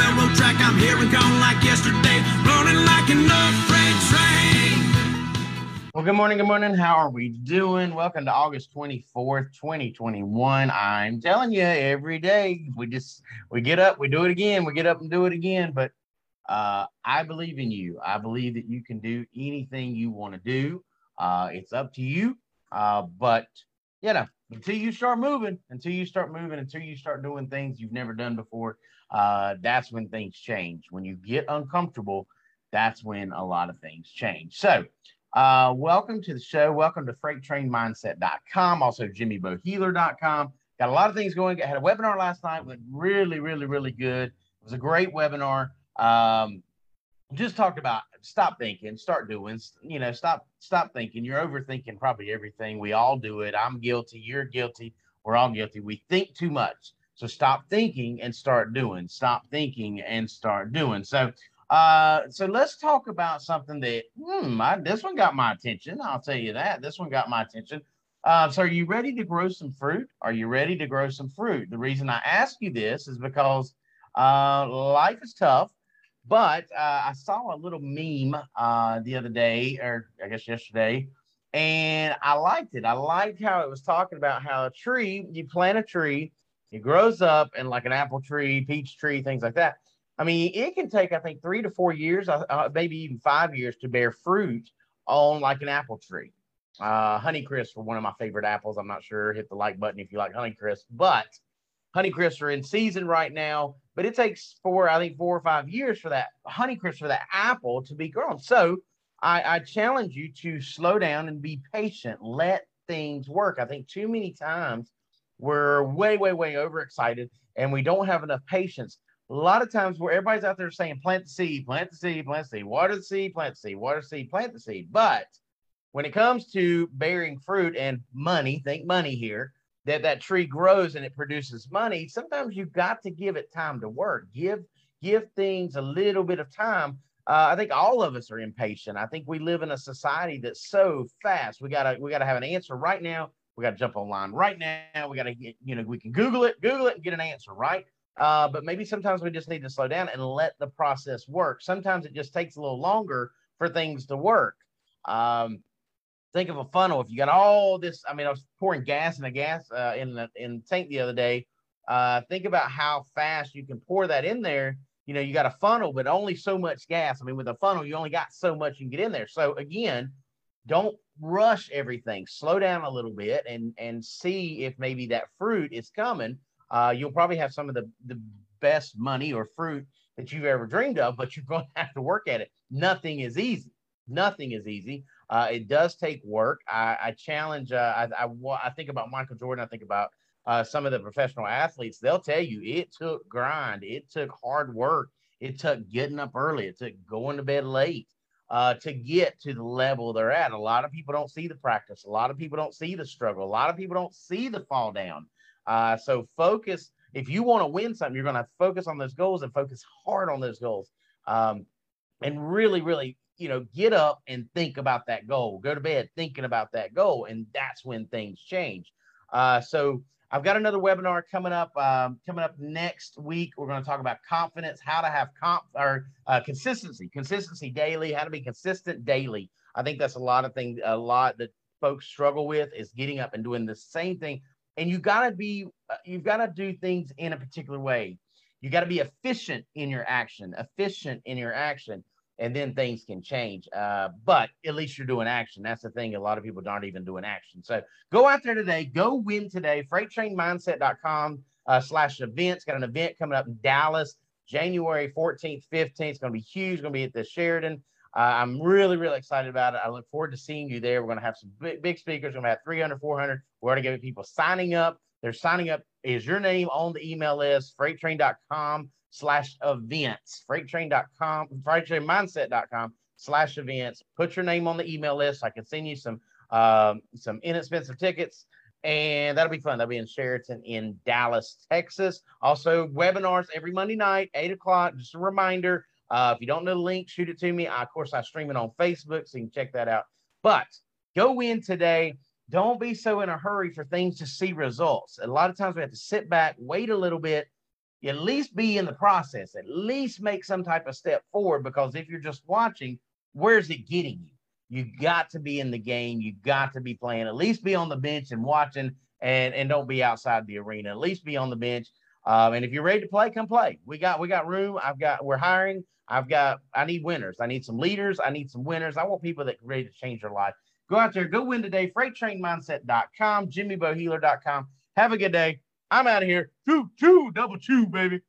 railroad track. I'm here and gone like yesterday, running like an train. Well, good morning. Good morning. How are we doing? Welcome to August 24th, 2021. I'm telling you, every day we just we get up, we do it again, we get up and do it again. But uh, I believe in you. I believe that you can do anything you want to do. Uh, it's up to you. Uh, but you know, until you start moving, until you start moving, until you start doing things you've never done before, uh, that's when things change. When you get uncomfortable, that's when a lot of things change. So, uh, welcome to the show. Welcome to freighttrainmindset.com, also jimmybohealer.com. Got a lot of things going. I had a webinar last night, went really, really, really good. It was a great webinar. Um, just talked about stop thinking, start doing, you know, stop, stop thinking. You're overthinking probably everything. We all do it. I'm guilty. You're guilty. We're all guilty. We think too much. So stop thinking and start doing. Stop thinking and start doing. So, uh, so let's talk about something that, hmm, I, this one got my attention. I'll tell you that. This one got my attention. Uh, so, are you ready to grow some fruit? Are you ready to grow some fruit? The reason I ask you this is because uh, life is tough. But uh, I saw a little meme uh, the other day, or I guess yesterday, and I liked it. I liked how it was talking about how a tree, you plant a tree, it grows up, and like an apple tree, peach tree, things like that. I mean, it can take, I think, three to four years, uh, uh maybe even five years to bear fruit on like an apple tree. Uh, Honeycrisp were one of my favorite apples. I'm not sure. Hit the like button if you like Honeycrisp, but Honeycrisp are in season right now but it takes four, I think four or five years for that honeycrisp for that apple to be grown. So I, I challenge you to slow down and be patient. Let things work. I think too many times we're way, way, way overexcited and we don't have enough patience. A lot of times where everybody's out there saying plant the seed, plant the seed, plant the seed, water the seed, plant the seed, water the seed, plant the seed. But when it comes to bearing fruit and money, think money here, that that tree grows and it produces money sometimes you've got to give it time to work. Give give things a little bit of time. Uh, i think all of us are impatient. I think we live in a society that's so fast. We gotta we gotta have an answer right now. We gotta jump online right now. We gotta get you know we can google it google it and get an answer right? Uh, but maybe sometimes we just need to slow down and let the process work. Sometimes it just takes a little longer for things to work. Um, think of a funnel. If you got all this, I mean, I was pouring gas in a gas uh, in the in the tank the other day. Uh, think about how fast you can pour that in there. You know, you got a funnel, but only so much gas. I mean, with a funnel, you only got so much you can get in there. So again, don't rush everything. Slow down a little bit and and see if maybe that fruit is coming. Uh, you'll probably have some of the the best money or fruit that you've ever dreamed of, but you're going to have to work at it. Nothing is easy. Nothing is easy. Uh, it does take work. I, I challenge. Uh, I, I, I think about Michael Jordan. I think about uh, some of the professional athletes. They'll tell you it took grind. It took hard work. It took getting up early. It took going to bed late uh, to get to the level they're at. A lot of people don't see the practice. A lot of people don't see the struggle. A lot of people don't see the fall down. Uh, so focus. If you want to win something, you're going to focus on those goals and focus hard on those goals. Um, and really, really you know, get up and think about that goal. Go to bed thinking about that goal, and that's when things change. Uh, so I've got another webinar coming up. Um, coming up next week, we're going to talk about confidence, how to have comp or uh, consistency, consistency daily, how to be consistent daily. I think that's a lot of things, a lot that folks struggle with is getting up and doing the same thing. And you got to be, uh, you've got to do things in a particular way. You got to be efficient in your action, efficient in your action and then things can change. Uh, but at least you're doing action. That's the thing. A lot of people aren't even doing action. So go out there today. Go win today. FreightTrainMindset.com uh, slash events. Got an event coming up in Dallas, January 14th, 15th. It's going to be huge. It's going to be at the Sheraton. Uh, I'm really, really excited about it. I look forward to seeing you there. We're going to have some big, big speakers. We're going to have 300, 400. We're going to get people signing up. They're signing up. Is your name on the email list? FreightTrain.com slash events, freighttrain.com, freighttrainmindset.com slash events. Put your name on the email list. I can send you some um, some inexpensive tickets, and that'll be fun. That'll be in Sheraton in Dallas, Texas. Also, webinars every Monday night, eight o'clock. Just a reminder. Uh, if you don't know the link, shoot it to me. I, of course, I stream it on Facebook, so you can check that out. But go in today. Don't be so in a hurry for things to see results. A lot of times we have to sit back, wait a little bit, at least be in the process, at least make some type of step forward. Because if you're just watching, where's it getting you? You got to be in the game. You got to be playing. At least be on the bench and watching, and and don't be outside the arena. At least be on the bench. Um, and if you're ready to play, come play. We got we got room. I've got we're hiring. I've got I need winners. I need some leaders. I need some winners. I want people that are ready to change their life. Go out there, go win today. FreightTrainMindset.com, JimmyBohealer.com. Have a good day. I'm out of here. Two, two, double two, baby.